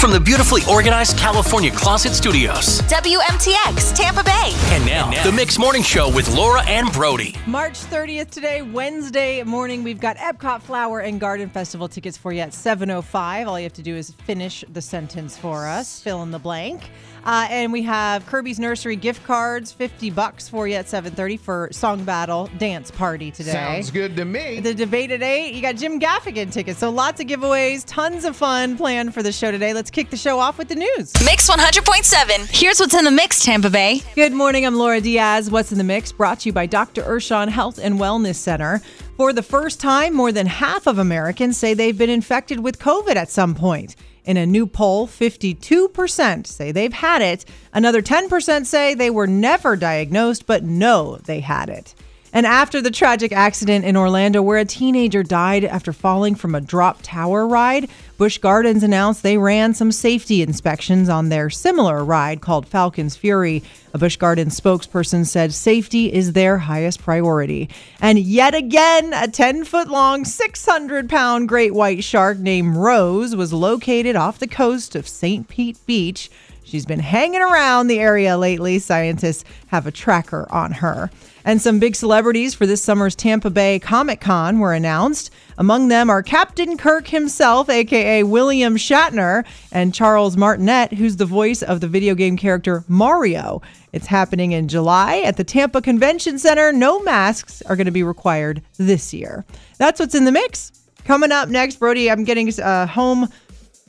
from the beautifully organized California Closet Studios. WMTX, Tampa Bay. And now, the Mix Morning Show with Laura and Brody. March 30th today, Wednesday morning, we've got Epcot Flower and Garden Festival tickets for you at 7.05. All you have to do is finish the sentence for us, fill in the blank. Uh, and we have Kirby's Nursery gift cards, 50 bucks for you at 7.30 for Song Battle Dance Party today. Sounds good to me. The debate at 8, you got Jim Gaffigan tickets. So lots of giveaways, tons of fun planned for the show today. Let's kick the show off with the news. Mix 100.7. Here's what's in the mix, Tampa Bay. Good morning. I'm Laura Diaz. What's in the mix? Brought to you by Dr. Urshan Health and Wellness Center. For the first time, more than half of Americans say they've been infected with COVID at some point. In a new poll, 52% say they've had it. Another 10% say they were never diagnosed, but know they had it. And after the tragic accident in Orlando where a teenager died after falling from a drop tower ride, Busch Gardens announced they ran some safety inspections on their similar ride called Falcon's Fury. A Busch Gardens spokesperson said safety is their highest priority. And yet again, a 10 foot long, 600 pound great white shark named Rose was located off the coast of St. Pete Beach. She's been hanging around the area lately. Scientists have a tracker on her. And some big celebrities for this summer's Tampa Bay Comic Con were announced. Among them are Captain Kirk himself, aka William Shatner, and Charles Martinet, who's the voice of the video game character Mario. It's happening in July at the Tampa Convention Center. No masks are going to be required this year. That's what's in the mix. Coming up next, Brody, I'm getting a home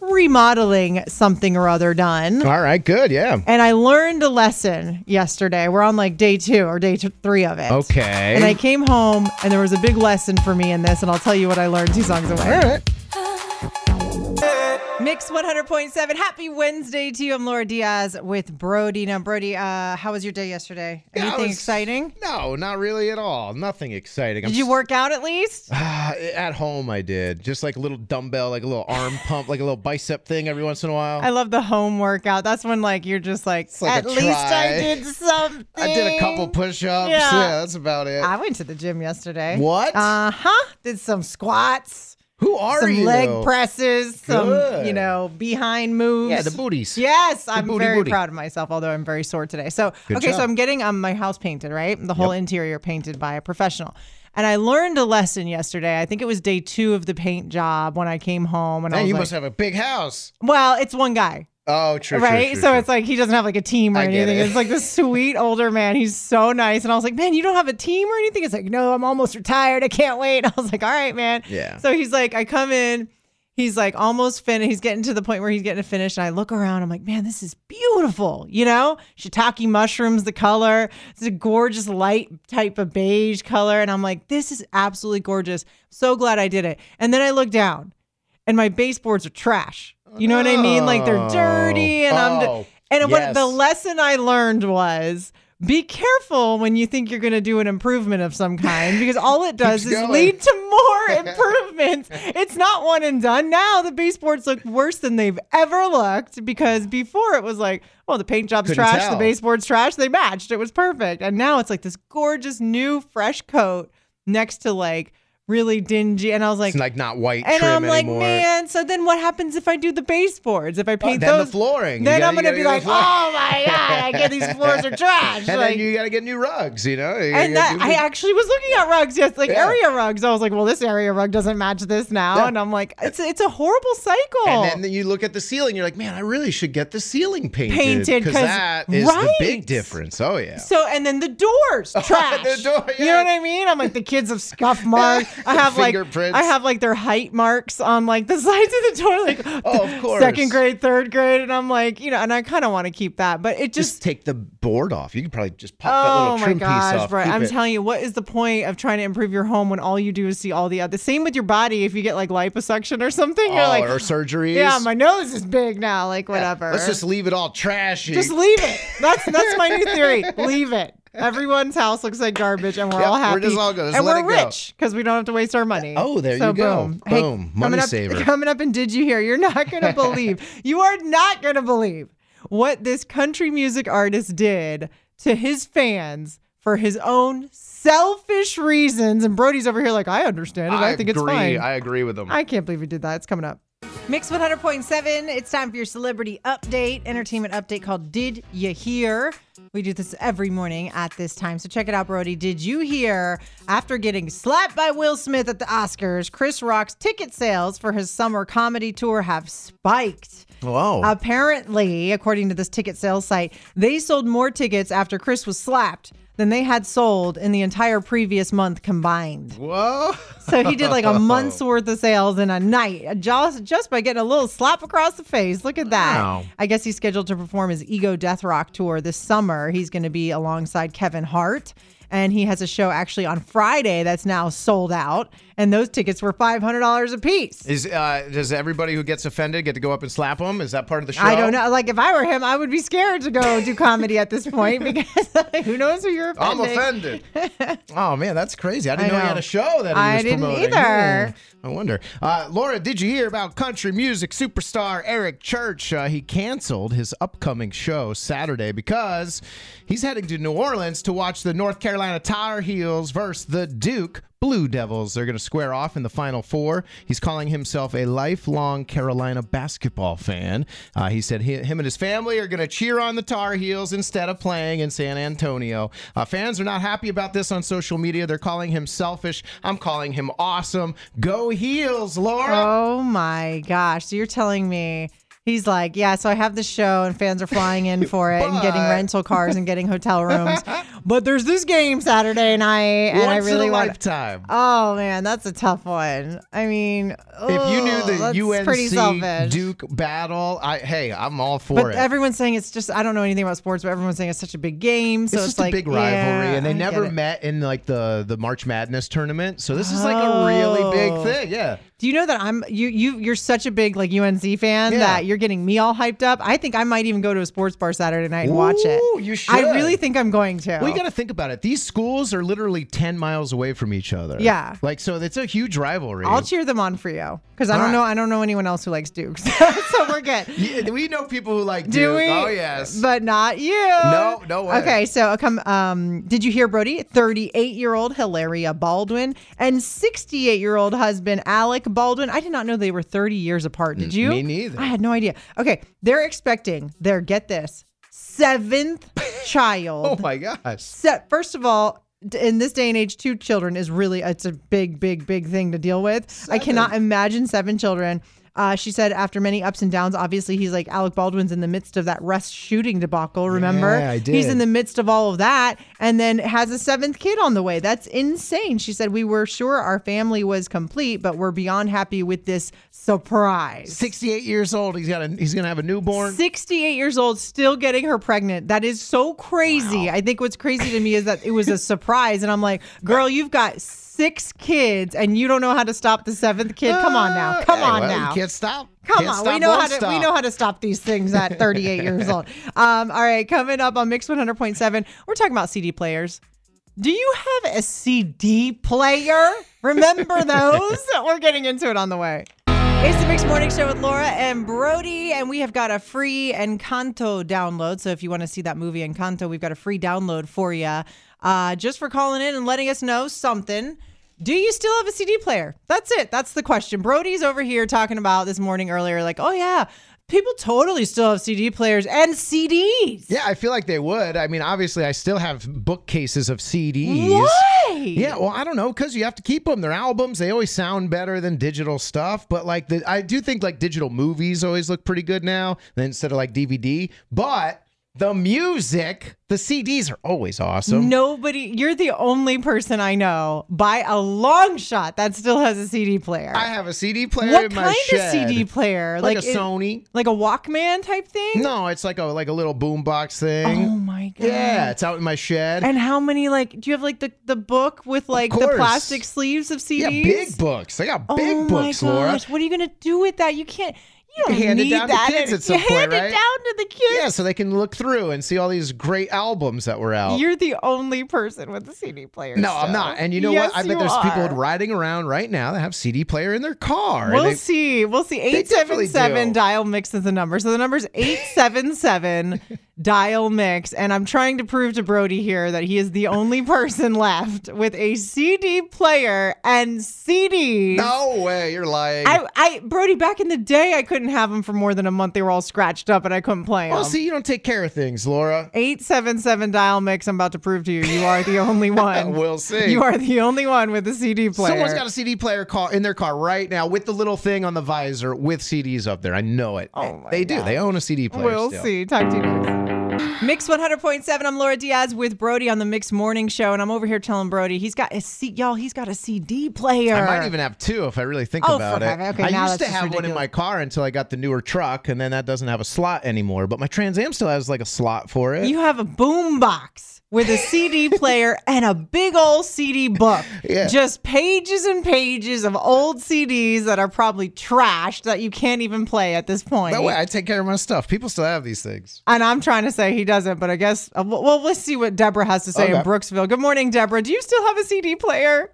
remodeling something or other done. All right, good. Yeah. And I learned a lesson yesterday. We're on like day two or day t- three of it. Okay. And I came home and there was a big lesson for me in this, and I'll tell you what I learned two songs away. All right. Mix 100.7. Happy Wednesday to you. I'm Laura Diaz with Brody. Now, Brody, uh, how was your day yesterday? Yeah, Anything was- exciting? No, not really at all. Nothing exciting. Did you work out at least? Uh, at home, I did. Just like a little dumbbell, like a little arm pump, like a little bicep thing every once in a while. I love the home workout. That's when like you're just like, like at least I did something. I did a couple push-ups. Yeah. Yeah, that's about it. I went to the gym yesterday. What? Uh huh. Did some squats, Who are you? some you? leg presses, some Good. you know behind moves. Yeah, the booties. Yes, I'm booty, very booty. proud of myself, although I'm very sore today. So, Good okay, so. I'm getting um, my house painted, right? The whole interior painted by a professional. And I learned a lesson yesterday. I think it was day two of the paint job when I came home. And I Man, was you like, must have a big house. well, it's one guy, Oh, true, true, right? true, so true. it's like he doesn't have like a team or I anything. it. It's like this sweet older man. He's so nice. And I was like, man, you don't have a team or anything? It's like, no, I'm almost retired. I can't wait. I was like, all right, man. Yeah. So he's like, I come in. He's like almost finished. He's getting to the point where he's getting to finish. And I look around. I'm like, man, this is beautiful. You know, shiitake mushrooms, the color. It's a gorgeous light type of beige color. And I'm like, this is absolutely gorgeous. So glad I did it. And then I look down and my baseboards are trash. You know what I mean? Like they're dirty and I'm. Oh, And what the lesson I learned was be careful when you think you're going to do an improvement of some kind because all it does is going. lead to more improvements. It's not one and done. Now the baseboards look worse than they've ever looked because before it was like, oh, the paint job's Couldn't trash, the baseboard's trash. They matched. It was perfect. And now it's like this gorgeous new fresh coat next to like really dingy. And I was like, It's like not white and I'm like, anymore. man, so then what happens if I do the baseboards? If I Oh, paint then those the flooring. Then gotta- I'm gonna be like, floor- oh my god, I get these floors are trash. And like, then you got to get new rugs, you know? You and that I actually was looking at rugs, yes, like Yeah. area rugs. I was like, well, this area rug doesn't match this now, Yeah. and I'm like, it's it's a horrible cycle. And then you look at the ceiling, you're like, man, I really should get the ceiling painted. Painted because that is right. the big difference. Oh, yeah. so and then the doors trash. The door, You know what I mean? I'm like the kids have scuff marks. I have like I have like their height marks on like the sides of the door, like Oh, of course. second grade, third grade, and I'm like, you know, and I kind of want to keep that, but it just just take the board off. You could probably just pop that Oh little my trim piece gosh, off. bro! keep I'm it. telling you, what is the point of trying to improve your home when all you do is see all the other? The same with your body. If you get like liposuction or something, you're oh, like, or surgeries. yeah, my nose is big now. Like whatever. Let's just leave it all trashy. just leave it. That's that's my new theory. Leave it. Everyone's house looks like garbage, and we're Yep, all we're happy. just all good. Just and we're rich because we don't have to waste our money. Oh, there so you go. Boom, Boom. Money coming up, saver. Coming up, and did you hear? You're not gonna believe. you are not gonna believe what this country music artist did to his fans for his own selfish reasons. And Brody's over here like, I understand it. I, think it's fine. I agree with him. I can't believe he did that. It's coming up. Mix 100.7. It's time for your celebrity update, entertainment update called Did You Hear? We do this every morning at this time. So check it out, Brody. Did you hear after getting slapped by Will Smith at the Oscars, Chris Rock's ticket sales for his summer comedy tour have spiked? Whoa. Apparently, according to this ticket sales site, they sold more tickets after Chris was slapped than they had sold in the entire previous month combined. Whoa. So he did like a month's worth of sales in a night just, just by getting a little slap across the face. Look at that. Wow. I guess he's scheduled to perform his Ego Death Rock tour this summer. He's going to be alongside Kevin Hart. And he has a show actually on Friday that's now sold out. And those tickets were $500 a piece. Is uh, does everybody who gets offended get to go up and slap them? Is that part of the show? I don't know. Like, if I were him, I would be scared to go do comedy at this point because who knows who you're I'm offended. oh man, that's crazy. I didn't I know, he know. had a show that he I was didn't promoting. either. Hmm, I wonder. Uh, Laura, did you hear about country music superstar Eric Church? Uh, he canceled his upcoming show Saturday because he's heading to New Orleans to watch the North Carolina Tar Heels versus the Duke Blue Devils. They're going to square off in the Final Four. He's calling himself a lifelong Carolina basketball fan. Uh, he said he, him and his family are going to cheer on the Tar Heels instead of playing in San Antonio. Uh, fans are not happy about this on social media. They're calling him selfish. I'm calling him awesome. Go Heels, Laura. Oh my gosh. So you're telling me he's like, yeah, so I have the show and fans are flying in for it and getting rental cars and getting hotel rooms. but there's this game Saturday night and I really in a want lifetime. Oh man, that's a tough one. I mean, if you knew the that's pretty selfish. UNC Duke battle, I hey, I'm all for But it. everyone's saying it's just I don't know anything about sports, but everyone's saying it's such a big game. So it's it's, just like a big rivalry, yeah, and they I never met in like the the March Madness tournament. So this is like a really big Oh. thing. Yeah. Do you know that I'm you you you're such a big like UNC fan Yeah. that you're getting me all hyped up? I think I might even go to a sports bar Saturday night and watch it. You should. I really think I'm going to. Well, you got to think about it. These schools are literally 10 miles away from each other. Yeah. Like, so it's a huge rivalry. I'll cheer them on for you because I All don't right. know I don't know anyone else who likes Dukes, so we're good. Yeah, we know people who like Do we? Oh, yes. But not you. No, no way. Okay, so uh, come. Um, did you hear Brody? Thirty-eight-year-old Hilaria Baldwin and sixty-eight-year-old husband Alec Baldwin. I did not know they were thirty years apart. Did mm, you? me neither. I had no idea. Okay, they're expecting their get this seventh child. oh, my gosh. Se- first of all, in this day and age, two children is really it's a big, big, big thing to deal with. I cannot imagine seven children. Uh, she said after many ups and downs, obviously he's like Alec Baldwin's in the midst of that Rust shooting debacle. Remember, Yeah, I did. he's in the midst of all of that, and then has a seventh kid on the way. That's insane. She said we were sure our family was complete, but we're beyond happy with this surprise. 68 years old. He's got a, he's going to have a newborn. 68 years old, still getting her pregnant. That is so crazy. I think what's crazy to me is that it was a surprise. And I'm like, girl, you've got six kids and you don't know how to stop the seventh kid. Come on now. Come Hey, on well, now. You can't stop. Come Can't on, stop, we know how to we stop. know how to stop these things at 38 years old. Um, all right, coming up on Mix 100.7, we're talking about CD players. Do you have a CD player? Remember those? we're getting into it on the way. It's the Mix Morning Show with Laura and Brody, and we have got a free Encanto download. So if you want to see that movie Encanto, we've got a free download for you, uh, just for calling in and letting us know something. Do you still have a CD player? That's it. That's the question. Brody's over here talking about this morning earlier, like, oh yeah, people totally still have CD players and CDs. Yeah, I feel like they would. I mean, obviously, I still have bookcases of CDs. Why? Yeah, well, I don't know, because you have to keep them. They're albums. They always sound better than digital stuff. But like, the, I do think like digital movies always look pretty good now instead of like DVD. But the music, the CDs are always awesome. Nobody, you're the only person I know by a long shot that still has a CD player. I have a CD player what in my kind shed. of CD player? Like, a it- Sony. like a Walkman type thing? No, it's like a like a little boombox thing. Oh my god. yeah, it's out in my shed. And how many like do you have like the the book with like the plastic sleeves of CDs? yeah, big books. I got oh big oh books, Laura. what are you gonna do with that? You can't. You don't Hand it down to kids at some you point, hand right? it down to the kids. Yeah, so they can look through and see all these great albums that were out. You're the only person with a CD player. no, I'm not. And you know Yes, what? I bet there's people riding around right now that have CD player in their car. We'll they- see. We'll see. definitely 877 dial mix is the number. So the number's 877 dial mix. And I'm trying to prove to Brody here that he is the only person left with a CD player and CDs. No way, you're lying. I, I, Brody, back in the day, I couldn't have them for more than a month. They were all scratched up and I couldn't play them. well, see, you don't take care of things, Laura. 877 dial mix. I'm about to prove to you, you are the only one. We'll see. You are the only one with a CD player. Someone's got a CD player car in their car right now with the little thing on the visor with CDs up there. I know it. Oh my they do. They own a CD player. We'll still. see. Talk to you next. Mix 100.7. I'm Laura Diaz with Brody on the Mix Morning Show, and I'm over here telling Brody he's got a C- y'all. He's got a CD player. I might even have two if I really think Oh, about it. okay, I used to have one in my car until I got the newer truck, and then that doesn't have a slot anymore. But my Trans Am still has like a slot for it. You have a boom box with a CD player and a big old CD book. Yeah. Just pages and pages of old CDs that are probably trashed that you can't even play at this point. no way. I take care of my stuff. People still have these things. And I'm trying to say he doesn't, but I guess, uh, well, well, let's see what Deborah has to say in Brooksville. Good morning, Deborah. Do you still have a CD player?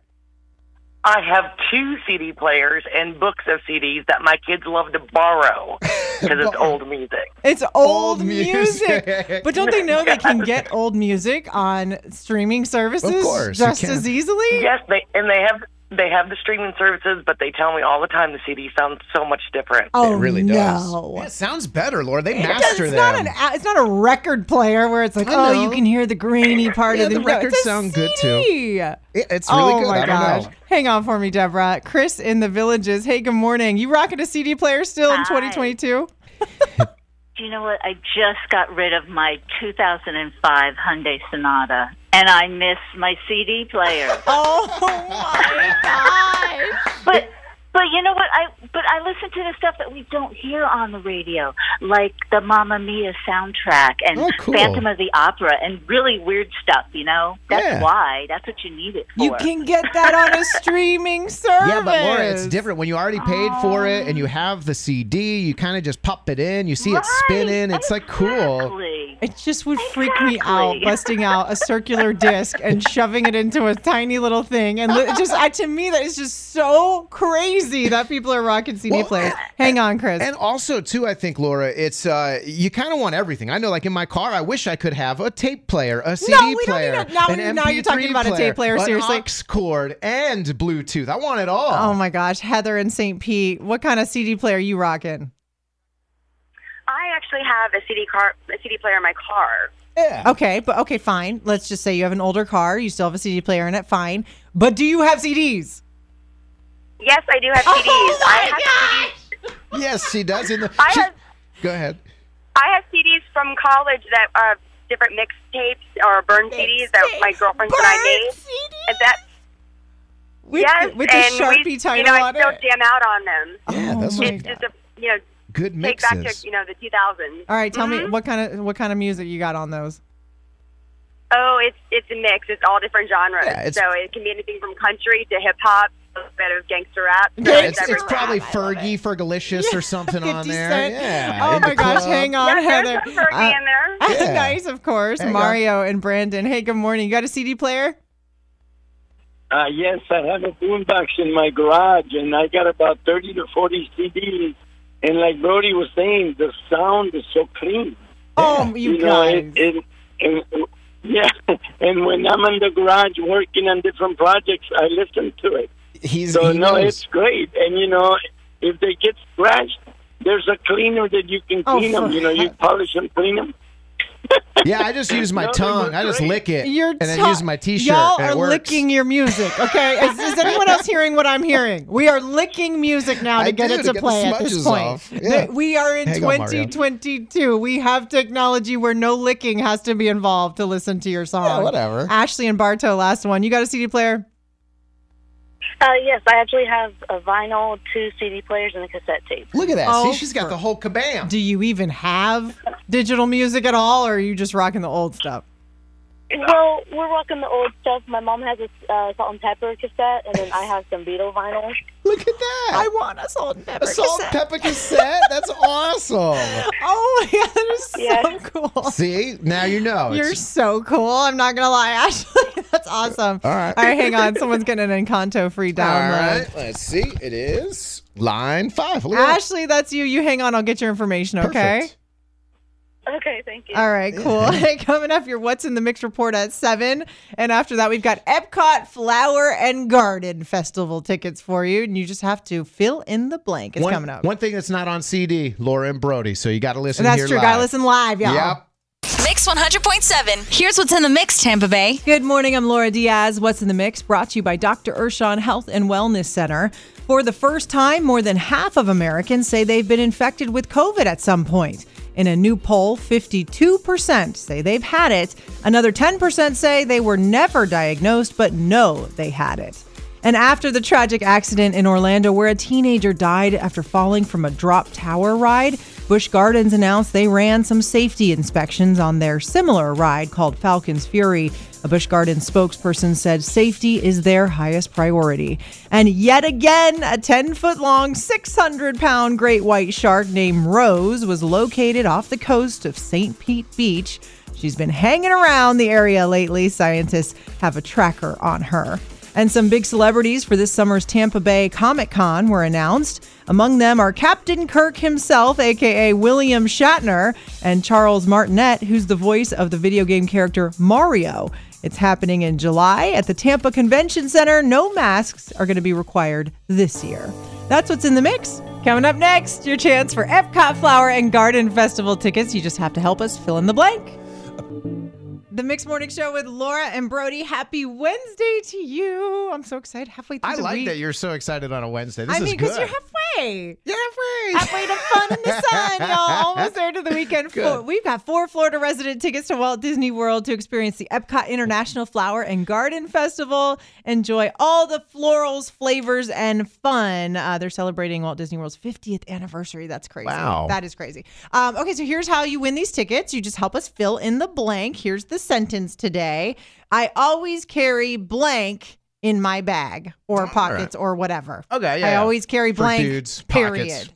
I have two CD players and books of CDs that my kids love to borrow because it's old music. It's old, Old music. music. but don't they know they can get old music on streaming services Of course, just as easily? Yes, they and they have they have the streaming services, but they tell me all the time the CD sounds so much different. Oh, it really does. no. Yeah, it sounds better, Laura. They It master it's them. not an a- it's not a record player where it's like oh you can hear the grainy part Yeah, of the, the no, records it's a sound good, too. It- it's really oh good. my I don't gosh! know. Hang on for me, Deborah. Chris in the villages. Hey, good morning. You rocking a CD player still in 2022? Do you know what? I just got rid of my 2005 Hyundai Sonata, and I miss my CD player. Oh my gosh! but but you know what? I but I listen to the stuff that we don't hear on the radio, like the Mamma Mia soundtrack and Oh, cool. Phantom of the Opera, and really weird stuff. You know, that's Yeah. why. That's what you need it for. You can get that on a streaming service. Yeah, but Laura, it's different when you already paid for it and you have the CD. You kind of just pop it in. You see it spinning. It's like cool. It just would freak me out busting out a circular disc and shoving it into a tiny little thing. And just, I, to me, that is just so crazy that people are rocking CD Well, players. Hang on, Chris. And also, too, I think Laura, it's uh, you kind of want everything. I know, like in my car, I wish I could have a tape player, a CD we don't player, need a- now an you're- now you're talking MP3 about a tape player, an seriously. aux cord, and Bluetooth. I want it all. oh my gosh, Heather in St. Pete, what kind of CD player are you rocking? I actually have a CD car, a CD player in my car. yeah. Okay, but okay, fine. Let's just say you have an older car, you still have a CD player in it, fine. But do you have CDs? Yes, I do have Oh CDs. I have CDs. Yes, she does. In the. I she- have- Go ahead. I have CDs from college that are different mixtapes or burn CDs that my girlfriends and I made, and that With, yes, the, with the and Sharpie we, title you know, I on still it? jam out on them. Yeah, Oh that's what, It's just a you know good take mixes. back to you know the 2000s. All right, tell me Mhm. what kind of what kind of music you got on those? Oh, it's it's a mix. It's all different genres. Yeah, so it can be anything from country to hip hop, a little bit of gangster rap. Yeah, it's, it's everything. probably Fergie, Fergalicious, or something on 50 there. Cent. Yeah. Oh my the gosh, hang on, Yeah, Heather. there's some Fergie Uh, in there. Yeah. nice, of course. There. Mario and Brandon. Hey, good morning. You got a CD player? Uh, yes, I have a boombox in my garage, and I got about 30 to 40 CDs. And like Brody was saying, the sound is so clean. Oh, you, know, guys. it, it, and, yeah. And when I'm in the garage working on different projects, I listen to it. He's So he no, knows. it's great. And you know, if they get scratched, there's a cleaner that you can Oh, clean them. You know, you polish and clean them. Yeah, I just use my No, tongue. I just lick it You're and then use my T-shirt. Y'all and it are works. licking your music, okay? Is, is anyone else hearing what I'm hearing? We are licking music now to I get do, it to to get play at this point. off. Yeah. We are in Hang on, 2022. We have technology where no licking has to be involved to listen to your song. Yeah, whatever. Ashley and Bartow, last one. You got a CD player? Uh, yes, I actually have a vinyl, two CD players, and a cassette tape. Look at that. Oh, See, she's got the whole kabam. Do you even have digital music at all, or are you just rocking the old stuff? Well, we're rocking the old stuff. My mom has a uh, salt and pepper cassette, and then I have some Beatle vinyl. Look at that. I want a salt and pepper. a salt and cassette. pepper cassette. That's awesome. Oh my god, that is so Yeah. cool. See, now you know. You're It's- so cool. I'm not gonna lie, Ashley. That's awesome. All right. All right, hang on. Someone's getting an Encanto free all download. right. Let's see. It is line five. Look at that. Ashley, that's you. You hang on. I'll get your information. Okay. Perfect. Okay, thank you. All right, cool. Hey, coming up, your What's in the Mix report at 7. And after that, we've got Epcot Flower and Garden Festival tickets for you. And you just have to fill in the blank. It's one, coming up. One thing that's not on CD, Laura and Brody. So you got to listen. That's here true. live. Gotta listen live, y'all. Yep. Mix 100.7. Here's what's in the mix, Tampa Bay. Good morning. I'm Laura Diaz. What's in the Mix brought to you by Dr. Urshon Health and Wellness Center. For the first time, more than half of Americans say they've been infected with COVID at some point. In a new poll, 52% say they've had it. Another 10% say they were never diagnosed but know they had it. And after the tragic accident in Orlando where a teenager died after falling from a drop tower ride, Busch Gardens announced they ran some safety inspections on their similar ride called Falcon's Fury. A Busch Gardens spokesperson said safety is their highest priority. And yet again, a 10 foot long, 600 pound great white shark named Rose was located off the coast of St. Pete Beach. She's been hanging around the area lately. Scientists have a tracker on her. And some big celebrities for this summer's Tampa Bay Comic Con were announced. Among them are Captain Kirk himself, aka William Shatner, and Charles Martinet, who's the voice of the video game character Mario. It's happening in July at the Tampa Convention Center. No masks are going to be required this year. That's what's in the mix. Coming up next, your chance for Epcot Flower and Garden Festival tickets. You just have to help us fill in the blank. The Mix Morning Show with Laura and Brody. Happy Wednesday to you. I'm so excited. Halfway through I the like week. that you're so excited on a Wednesday. This I mean, because you're halfway. You're halfway. Halfway to fun in the sun, y'all. Almost there to the weekend. Four, we've got four Florida resident tickets to Walt Disney World to experience the Epcot International Flower and Garden Festival. Enjoy all the florals, flavors, and fun. Uh, they're celebrating Walt Disney World's 50th anniversary. That's crazy. Wow. That is crazy. Um, okay, so here's how you win these tickets. You just help us fill in the blank. Here's the sentence today I always carry blank in my bag or pockets or whatever. Okay, yeah, I yeah. always carry For blank. dudes, period. pockets.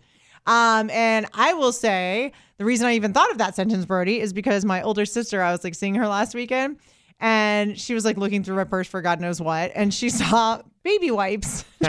Um, and I will say the reason I even thought of that sentence, Brody, is because my older sister, I was like seeing her last weekend, and she was like looking through my purse for God knows what, and she saw baby wipes.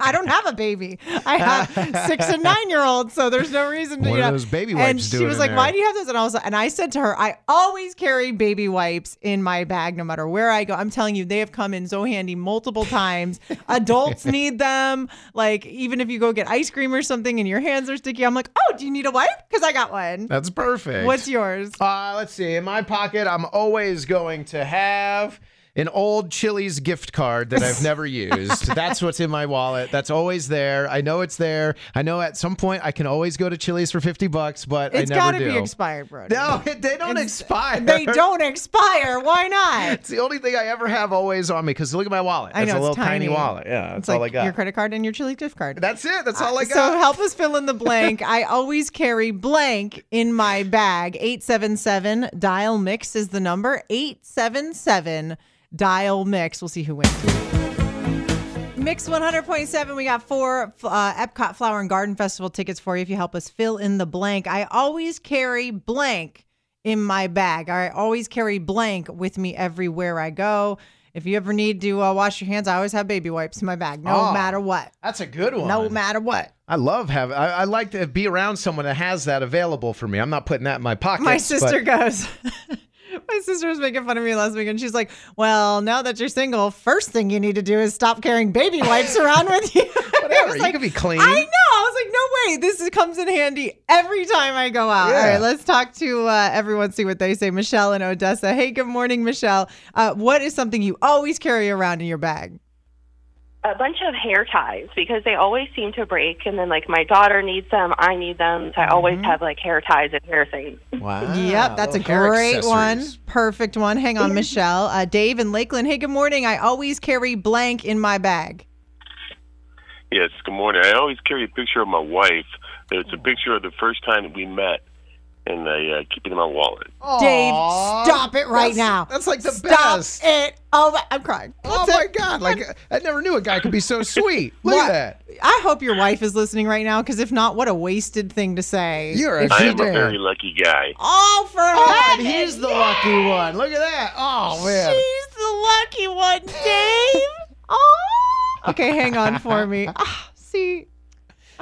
I don't have a baby. I have six and nine year olds, so there's no reason to. What you are know. those baby wipes? And she was like, there? "Why do you have those?" And I was, and I said to her, "I always carry baby wipes in my bag, no matter where I go." I'm telling you, they have come in so handy multiple times. Adults need them. Like even if you go get ice cream or something and your hands are sticky, I'm like, "Oh, do you need a wipe? Because I got one." That's perfect. What's yours? Uh, let's see. In my pocket, I'm always going to have an old Chili's gift card that I've never used. That's what's in my wallet. That's always there. I know it's there. I know at some point I can always go to Chili's for 50 bucks, but It's I never got to do. be expired, bro. No, they don't expire. They don't expire. Why not? It's the only thing I ever have always on me because look at my wallet. I know, It's a little it's tiny. wallet. Yeah, that's It's like all I got. your credit card and your Chili gift card. That's it. That's uh, all I got. So help us fill in the blank. I always carry blank in my bag. 877 dial mix is the number. 877 dial mix. We'll see who wins. Mix 100.7. We got four uh, Epcot Flower and Garden Festival tickets for you if you help us fill in the blank. I always carry blank in my bag. I always carry blank with me everywhere I go. If you ever need to uh, wash your hands, I always have baby wipes in my bag, no Oh, matter what. That's a good one. No matter what. I love having. I, I like to be around someone that has that available for me. I'm not putting that in my pocket. My sister goes. My sister was making fun of me last week, and she's like, "Well, now that you're single, first thing you need to do is stop carrying baby wipes around with you." Whatever, I you like, can be clean. I know. I was like, "No way! This is, comes in handy every time I go out." All Yeah. right, let's talk to uh, everyone. See what they say. Michelle in Odessa. Hey, good morning, Michelle. Uh, what is something you always carry around in your bag? A bunch of hair ties because they always seem to break and then like my daughter needs them i need them so i always have like hair ties and hair things Wow. Yep, that's a great one. Perfect one. Hang on, Michelle. Uh, Dave in Lakeland. Hey, good morning. I always carry blank in my bag. Yes, good morning. I always carry a picture of my wife. It's a picture of the first time that we met. And I uh, keep it in my wallet. Dave, Aw, stop it right that's- now. That's like the Stop best. it. Oh, I'm crying. Oh my it. god! Like I never knew a guy could be so sweet. Look What? at that. I hope your wife is listening right now because if not, what a wasted thing to say. You're a If I she am a did. very lucky guy. Oh, for Oh, and heaven's he's the lucky one. Look at that. Oh man. She's the lucky one, Dave. oh. Okay, hang on for me. Ah, see,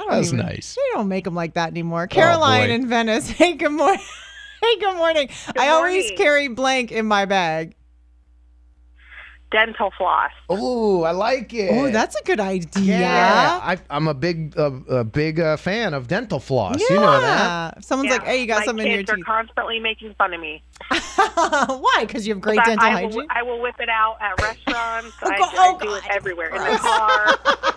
I don't That's even, nice. They don't make them like that anymore. Caroline boy. in Venice. Hey, good morning. Hey, good morning. I always carry blank in my bag. Dental floss. Oh, I like it. Oh, that's a good idea. yeah. I, I'm a big, uh, a big uh, fan of dental floss. You know that. If Someone's like, "Hey, you got My something in your kids are constantly making fun of me. Why? Because you have great dental I hygiene. will, I will whip it out at restaurants. I, go- I oh, do it God. everywhere in the car,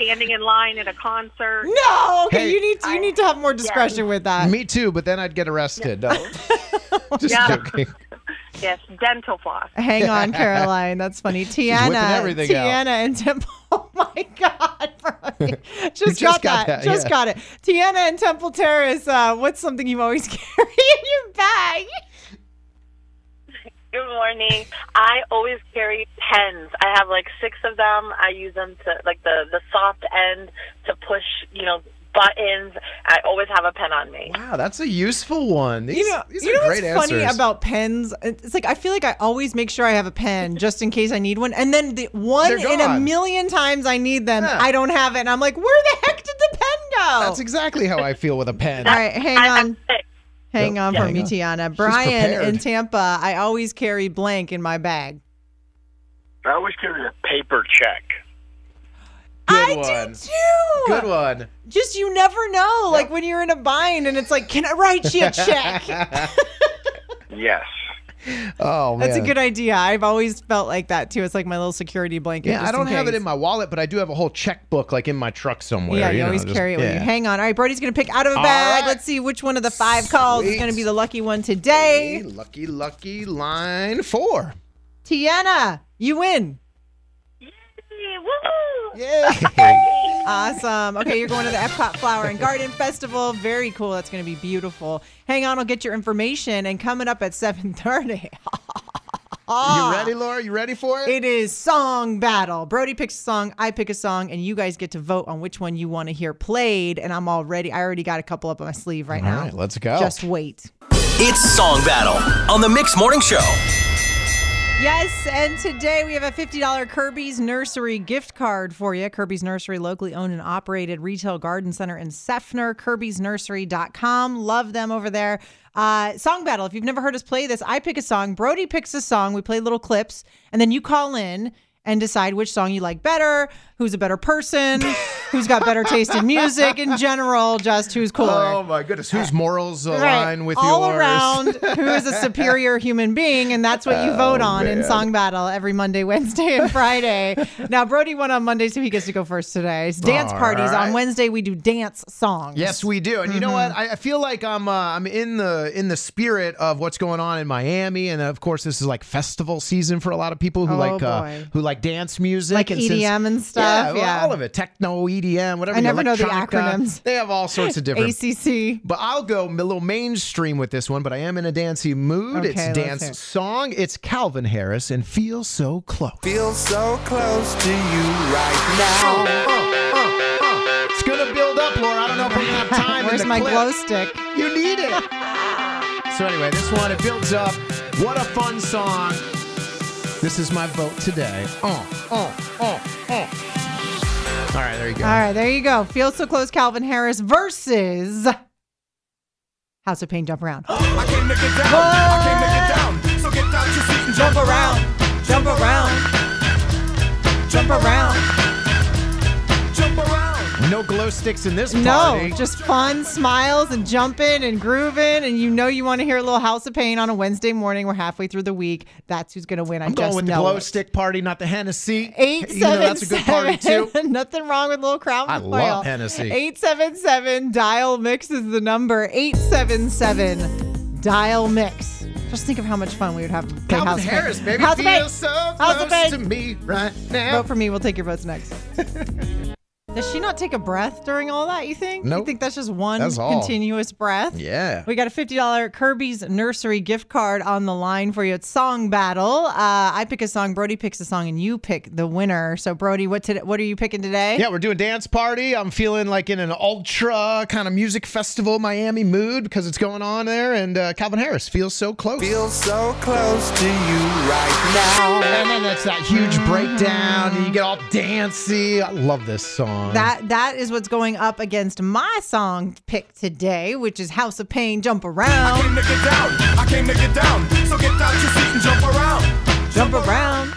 standing in line at a concert. no, okay, Hey. you need to, you need to have more discretion with that. Me too, but then I'd get arrested. No. Just Yeah. joking. Yes, dental floss. Hang on, Caroline. That's funny. Tiana. whipping everything out. Tiana and Temple. Oh my God. Just, just got, got that. that, Just yeah. got it. Tiana and Temple Terrace. Uh, what's something you always carry in your bag? Good morning. I always carry pens. I have like six of them. I use them to like the the soft end to push, you know, buttons. I always have a pen on me. Wow, that's a useful one. These, You know, these you are know great what's funny about pens? It's like I feel like I always make sure I have a pen just in case I need one, and then the one in a million times I need them, Yeah. I don't have it, and I'm like, where the heck did the pen go? That's exactly how I feel with a pen. All right, hang I on. have six. Hang Yep. on Yeah, for hang me, on. Tiana. Brian in Tampa, I always carry blank in my bag. I always carry a paper check. Good I one. do too. Good one. Just you never know. Like when you're in a bind and it's like, can I write you a check? Yes. Oh man. That's a good idea. I've always felt like that too. It's like my little security blanket. Yeah, I don't in have it in my wallet, but I do have a whole checkbook like in my truck somewhere. Yeah, you, know, always just- carry it with you. Hang on. All right, Brody's going to pick out of a All bag. right. Let's see which one of the five calls is going to be the lucky one today. Hey, lucky, lucky line four. Tiana, you win. Woo! Yeah. Awesome. Okay, you're going to the Epcot Flower and Garden Festival. Very cool. That's going to be beautiful. Hang on, I'll get your information. And coming up at 7:30. you ready, Laura? You ready for it? It is song battle. Brody picks a song, I pick a song, and you guys get to vote on which one you want to hear played. And I'm already, I already got a couple up on my sleeve right All now. right, let's go. Just wait. It's Song Battle on the Mix Morning Show. Yes, and today we have a $50 Kirby's Nursery gift card for you. Kirby's Nursery, locally owned and operated retail garden center in Seffner, kirbysnursery.com. Love them over there. Uh, song battle. If you've never heard us play this, I pick a song, Brody picks a song, we play little clips, and then you call in and decide which song you like better, who's a better person, who's got better taste in music in general, just who's cooler. Oh my goodness, whose morals align Right. with all yours? All around who is a superior human being and that's what you vote Oh, on in song battle every monday wednesday and friday now brody won on monday so he gets to go first today it's dance All parties on wednesday we do dance songs Yes, we do. And you know Mm-hmm. what? I, I feel like I'm uh, I'm in the in the spirit of what's going on in Miami, and of course, this is like festival season for a lot of people who Oh, like uh, who like dance music, Like and since- EDM and stuff, Yeah, yeah. all of it, techno, EDM, whatever. I never know the acronyms. They have all sorts of different. acc But I'll go a little mainstream with this one, but I am in a dancey mood. Okay, it's let's dance hear song. It's Calvin Harris and Feel So Close. Feel so close to you right now. Oh, oh, oh, it's gonna build up, Laura. I don't know if I'm gonna have time. where's my clip. glow stick You need it. so anyway, this one it builds up. What a fun song. This is my vote today. Oh, oh, oh, oh. All right, there you go. all right there you go feel so close calvin harris versus house of pain jump around I came to get down. I came to get down. So get out your seat and jump around. jump around jump around Jump around. No glow sticks in this party. No, just fun, smiles, and jumping and grooving. And you know you want to hear a little House of Pain on a Wednesday morning. We're halfway through the week. That's who's going to win. I I'm just going with the glow it. stick party, not the Hennessy. Eight You know that's a good party too. Nothing wrong with a little crown. I foil. love Hennessy. Eight seven seven dial mix is the number. Eight seven seven dial mix. Just think of how much fun we would have. to play Calvin House. Harris, baby, House of Pain. feel so House close to me right now. Vote for me. We'll take your votes next. Does she not take a breath during all that, you think? You Nope. think that's just one That's continuous breath? Yeah. We got a $50 Kirby's Nursery gift card on the line for you. It's Song Battle. Uh, I pick a song, Brody picks a song, and you pick the winner. So, Brody, what, today, what are you picking today? Yeah, we're doing dance party. I'm feeling like in an ultra kind of music festival Miami mood because it's going on there. And uh, Calvin Harris feels so close. Feels so close to you right now. And then that's that huge breakdown, and you get all dancey. I love this song. That that is what's going up against my song pick today, which is House of Pain, Jump I Around. came to get down. I came to get down. So get out your seat and jump around. Jump around.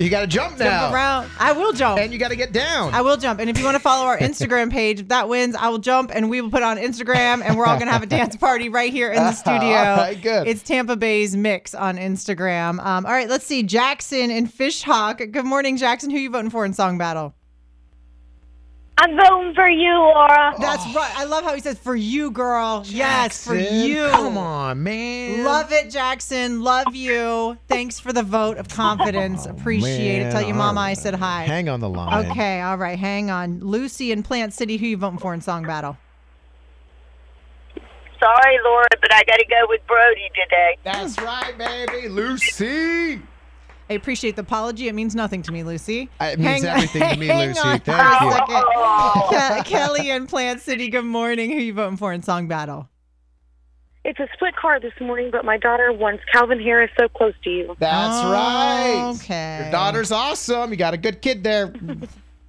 you got to jump now. Jump around. I will jump. And you got to get down. I will jump. And if you want to follow our Instagram page, if that wins, I will jump and we will put on Instagram and we're all going to have a dance party right here in the studio. All right, good. It's Tampa Bay's Mix on Instagram. Um, all right, let's see. Jackson and Fishhawk. Good morning, Jackson. Who you voting for in Song Battle? I'm voting for you, Laura. That's right. I love how he says, for you, girl. Yes, for Jackson, you. Come on, man. Love it, Jackson. Love you. Thanks for the vote of confidence. Oh, Appreciate it. man. Tell your mama All I said hi. Hang on the line. Okay, all right. Hang on. Lucy in Plant City, who you voting for in Song Battle? Sorry, Laura, but I got to go with Brody today. That's right, baby. Lucy. I appreciate the apology. It means nothing to me, Lucy. It means everything to me, Lucy. on Thank for you. second. Ke- Kelly in Plant City, good morning. Who you voting for in Song Battle? It's a split car this morning, but my daughter wants Calvin Harris so close to you. That's right. Okay. Your daughter's awesome. You got a good kid there.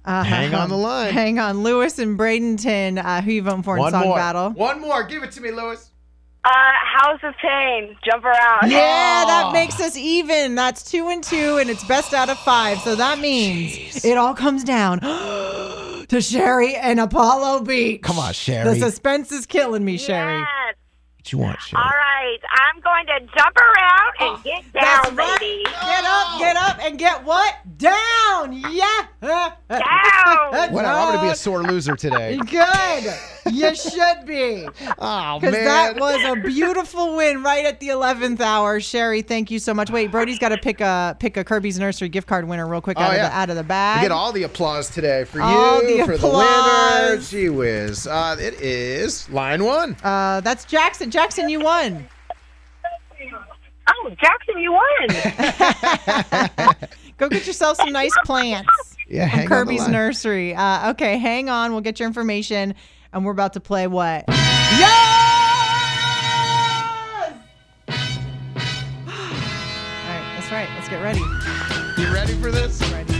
Uh, Hang on the line. Hang on. Lewis and Bradenton, uh, who you voting for in One Song more. Battle? One more. Give it to me, Lewis. Uh, House of Pain, jump around. Yeah, that makes us even. That's two and two, and it's best out of five. So that means it all comes down to Sherry and Apollo Beach. Come on, Sherry. The suspense is killing me, Sherry. Yes. What you want, Sherry? All right, I'm going to jump around and get That's down, right. baby. Get up, get up, and get what? Down. Yeah. Down. What? I'm going to be a sore loser today. Good. You should be. Oh, man. Because that was a beautiful win right at the 11th hour. Sherry, thank you so much. Wait, Brody's got to pick a pick a Kirby's Nursery gift card winner real quick Oh, out, of the, out of the We bag. get all the applause today for All you, the for the winner. applause. Gee whiz. Uh, it is line one. Uh, that's Jackson. Jackson, you won. Oh, Jackson, you won. Go get yourself some nice plants Yeah, from hang on the Kirby's line. Nursery. Uh, okay, hang on. We'll get your information, and we're about to play what? Yes! All right, that's right. Let's get ready. You ready for this? Ready.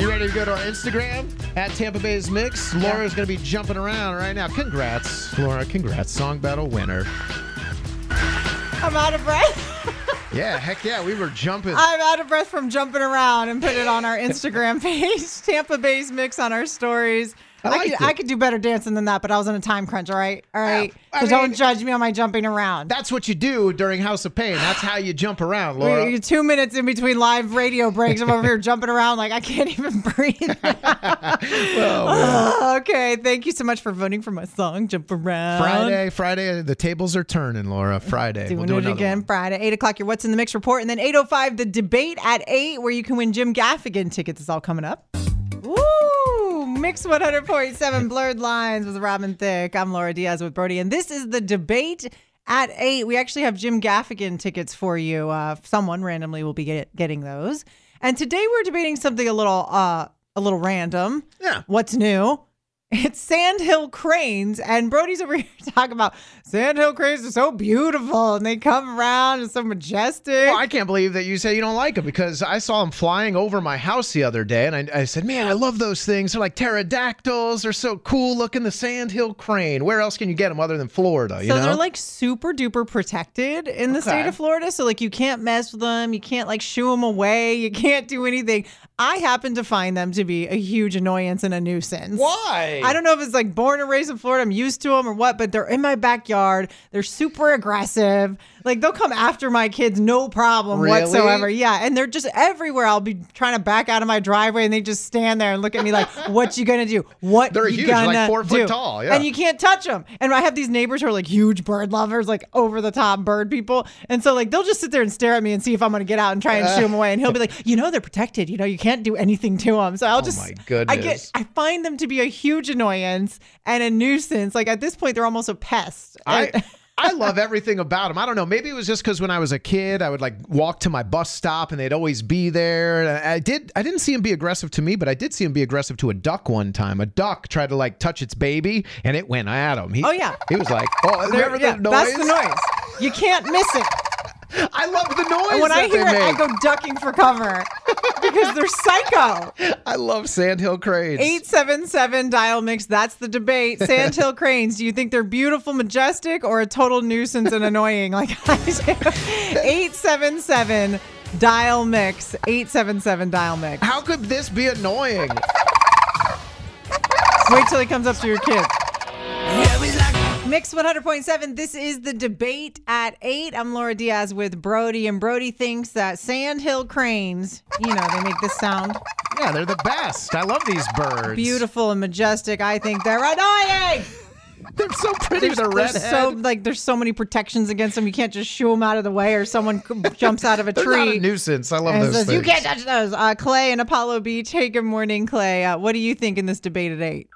You ready to go to our Instagram at Tampa Bay's Mix? Laura's going to be jumping around right now. Congrats, Laura. Congrats. Song battle winner. I'm out of breath. Yeah, heck yeah. We were jumping. I'm out of breath from jumping around and put it on our Instagram page, Tampa Bay's Mix on our stories. I I, could, it. I could do better dancing than that, but I was on a time crunch. All right, all right. So don't judge me on my jumping around. That's what you do during House of Pain. That's how you jump around, Laura. we- two minutes in between live radio breaks. I'm over here jumping around like I can't even breathe. Oh, okay, thank you so much for voting for my song, Jump Around. Friday, Friday, the tables are turning, Laura. Friday. Doing we'll do it again one. Friday, 8 o'clock, your What's in the Mix report. And then 8.05, the debate at 8, where you can win Jim Gaffigan tickets is all coming up. Woo! Mix 100.7 Blurred Lines with Robin Thicke. I'm Laura Diaz with Brody. And this is the debate at 8. We actually have Jim Gaffigan tickets for you. Uh, someone randomly will be get, getting those. And today we're debating something a little uh, a little random. Yeah. What's new? It's Sandhill Cranes, and Brody's over here talking about Sandhill Cranes are so beautiful, and they come around and so majestic. Well, I can't believe that you say you don't like them because I saw them flying over my house the other day, and I, I said, "Man, I love those things. They're like pterodactyls. They're so cool looking." The sandhill crane. Where else can you get them other than Florida? You so know, they're like super duper protected in the state of Florida. So like you can't mess with them, you can't like shoo them away, you can't do anything. I happen to find them to be a huge annoyance and a nuisance. why? I, don't know if it's like born and raised in Florida. I'm used to them or what, but they're in my backyard. They're super aggressive. Like they'll come after my kids, no problem Really? whatsoever. Yeah, and they're just everywhere. I'll be trying to back out of my driveway, and they just stand there and look at me like, "What you gonna do? What They're you huge, like gonna four foot do?" tall, yeah. And you can't touch them. And I have these neighbors who are like huge bird lovers, like over the top bird people, and so like they'll just sit there and stare at me and see if I'm gonna get out and try and shoo them away. And he'll be like, "You know, they're protected. You know, you can't do anything to them." So I'll oh just, Oh my I get, I find them to be a huge annoyance and a nuisance. Like at this point, they're almost a pest. I I love everything about him. I don't know. Maybe it was just because when I was a kid, I would like walk to my bus stop and they'd always be there. And I did. I didn't see him be aggressive to me, but I did see him be aggressive to a duck one time. A duck tried to like touch its baby, and it went at him. He, Oh, yeah. He was like, "Oh, They're- yeah, the noise? That's the noise. You can't miss it. I love the noise. And when I hear it, I go ducking for cover because they're psycho. I love Sandhill Cranes. 877 dial mix. That's the debate. Sandhill cranes. Do you think they're beautiful, majestic, or a total nuisance and annoying like I do? 877 dial mix. 877 dial mix. How could this be annoying? Wait till he comes up to your kid. Mix 100.7. This is the debate at 8. I'm Laura Diaz with Brody, and Brody thinks that Sandhill cranes, you know, they make this sound Yeah, they're the best. I love these birds. beautiful and majestic. I think they're annoying. They're so pretty. There's, They're there's redhead. so like there's so many protections against them. You can't just shoo them out of the way, or someone jumps out of a They're tree. not a nuisance. I love and those says. "You can't touch those." Uh, Clay and Apollo Beach. Hey, good morning, Clay. Uh, what do you think in this debate at eight?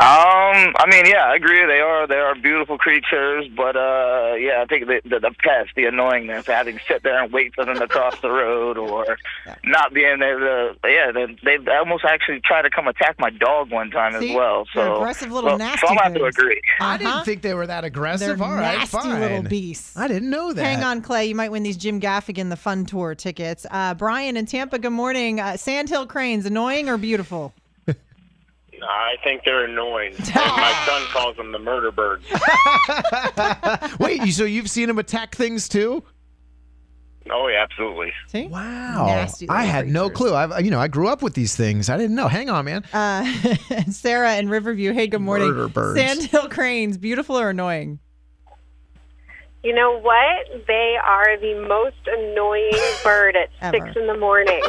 Um, I mean, yeah, I agree. They are they are beautiful creatures, but uh, yeah, I think the, the the pest, the annoyingness, having to sit there and wait for them to cross the road, or not being able to. Yeah, they they almost actually tried to come attack my dog one time See? as well. So aggressive little well, nasty So I'm have to agree. I Uh-huh. didn't think they were that aggressive. They're All right, nasty fine. little beasts. I didn't know that. Hang on, Clay. You might win these Jim Gaffigan the Fun Tour tickets. Uh, Brian in Tampa. Good morning. Uh, Sandhill cranes, annoying or beautiful? I think they're annoying. And my son calls them the murder birds. Wait, you- so you've seen them attack things too? Oh, yeah, absolutely. See? Wow. Nasty I little had no clue. I, you know, I grew up with these things. I didn't know. Hang on, man. Uh, Sarah in Riverview. Hey, good morning. Murder birds. Sandhill cranes, beautiful or annoying? You know what? They are the most annoying bird at Ever. six in the morning.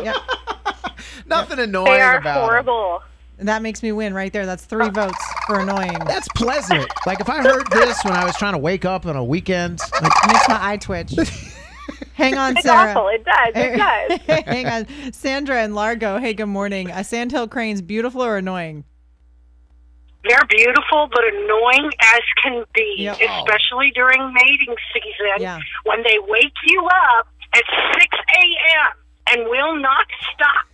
Nothing annoying They are about 'em. horrible. That makes me win right there. That's three votes for annoying. That's pleasant. Like if I heard this when I was trying to wake up on a weekend, like makes my eye twitch. Hang on, It's Sarah. awful. It does. It does. Hang on, Sandra and Largo. Hey, good morning. Uh, Sandhill cranes, beautiful or annoying? They're beautiful but annoying as can be, Yeah. especially during mating season Yeah. when they wake you up at 6 a.m. and will not stop.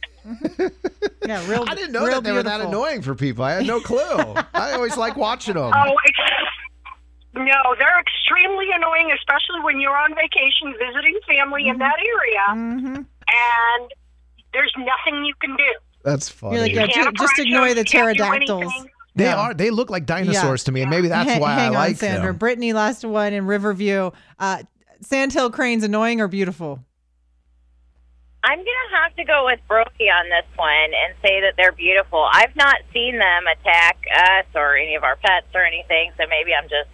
Yeah, real. I didn't know that they were that annoying for people. I had no clue. I always like watching them. Oh, it's, no, they're extremely annoying, especially when you're on vacation visiting family in that area, Mm-hmm. and there's nothing you can do. That's funny. You're like, yeah, You can't just approach ignore the you can't do pterodactyls. They Yeah. are. They look like dinosaurs Yeah. to me, and maybe that's Ha- why hang I on, like Sandra. them. Brittany, last one in Riverview. Uh, Sandhill cranes, annoying or beautiful? I'm gonna have to go with Brody on this one and say that they're beautiful. I've not seen them attack us or any of our pets or anything, so maybe I'm just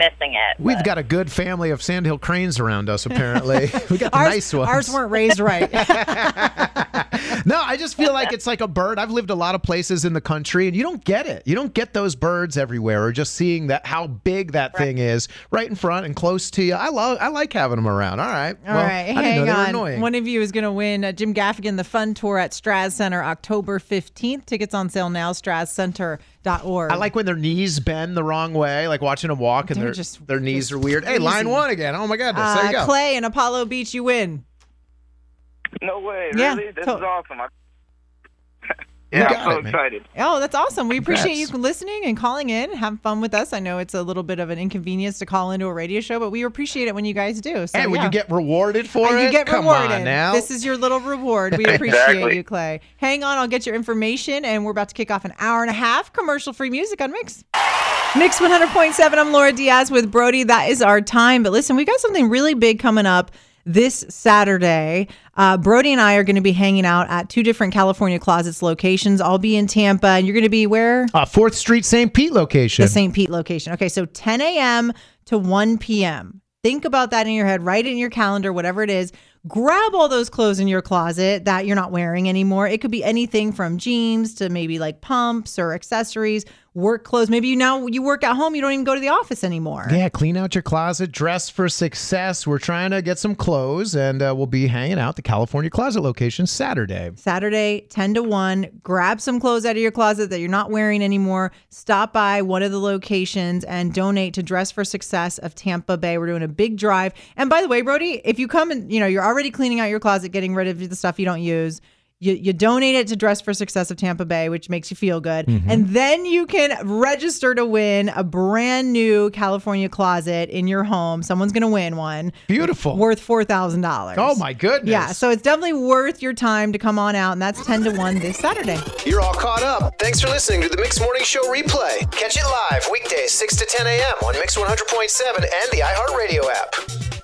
missing it. We've got a good family of sandhill cranes around us. Apparently, we got the ours, nice ones. ours weren't raised right. no, I just feel like it's like a bird. I've lived a lot of places in the country, and you don't get it. You don't get those birds everywhere, or just seeing that how big that thing is right in front and close to you. I love. I like having them around. All right. All well, right, I didn't know hang on. annoying. One of you is going to win uh, Jim Gaffigan the Fun Tour at Straz Center October 15th. Tickets on sale now, strazcenter.org. I like when their knees bend the wrong way, like watching them walk, and They're their just- their knees are weird. Hey, line one again. Oh my goodness. there you uh, go. Clay and Apollo Beach, you win. No way, Yeah, really? This to- is awesome. I- You yeah, got I'm so it, man. excited. Oh, that's awesome. We appreciate Congrats. you listening and calling in. Have fun with us. I know it's a little bit of an inconvenience to call into a radio show, but we appreciate it when you guys do. So, and when yeah. you get rewarded for and it, you get come rewarded. on now. This is your little reward. We appreciate Exactly. you, Clay. Hang on, I'll get your information, and we're about to kick off an hour and a half commercial free music on Mix. Mix 100.7. I'm Laura Diaz with Brody. That is our time. But listen, we got something really big coming up this Saturday. Uh, Brody and I are going to be hanging out at two different California Closets locations. I'll be in Tampa, and you're going to be where? Uh, 4th Street, St. Pete location. The St. Pete location. Okay, so 10 a.m. to 1 p.m. Think about that in your head, write it in your calendar, whatever it is. Grab all those clothes in your closet that you're not wearing anymore. It could be anything from jeans to maybe like pumps or accessories, work clothes. Maybe you now you work at home, you don't even go to the office anymore. Yeah, clean out your closet, dress for success. We're trying to get some clothes, and uh, we'll be hanging out at the California Closet location Saturday. Saturday, 10 to 1. Grab some clothes out of your closet that you're not wearing anymore. Stop by one of the locations and donate to Dress for Success of Tampa Bay. We're doing a big drive. And by the way, Brody, if you come and, you know, you're already cleaning out your closet, getting rid of the stuff you don't use. You, you donate it to Dress for Success of Tampa Bay, which makes you feel good. Mm-hmm. And then you can register to win a brand new California closet in your home. Someone's going to win one. Beautiful. Worth $4,000. Oh, my goodness. Yeah, so it's definitely worth your time to come on out, and that's 10 to 1 this Saturday. You're all caught up. Thanks for listening to the Mix Morning Show replay. Catch it live weekdays 6 to 10 a.m. on Mix 100.7 and the iHeartRadio app.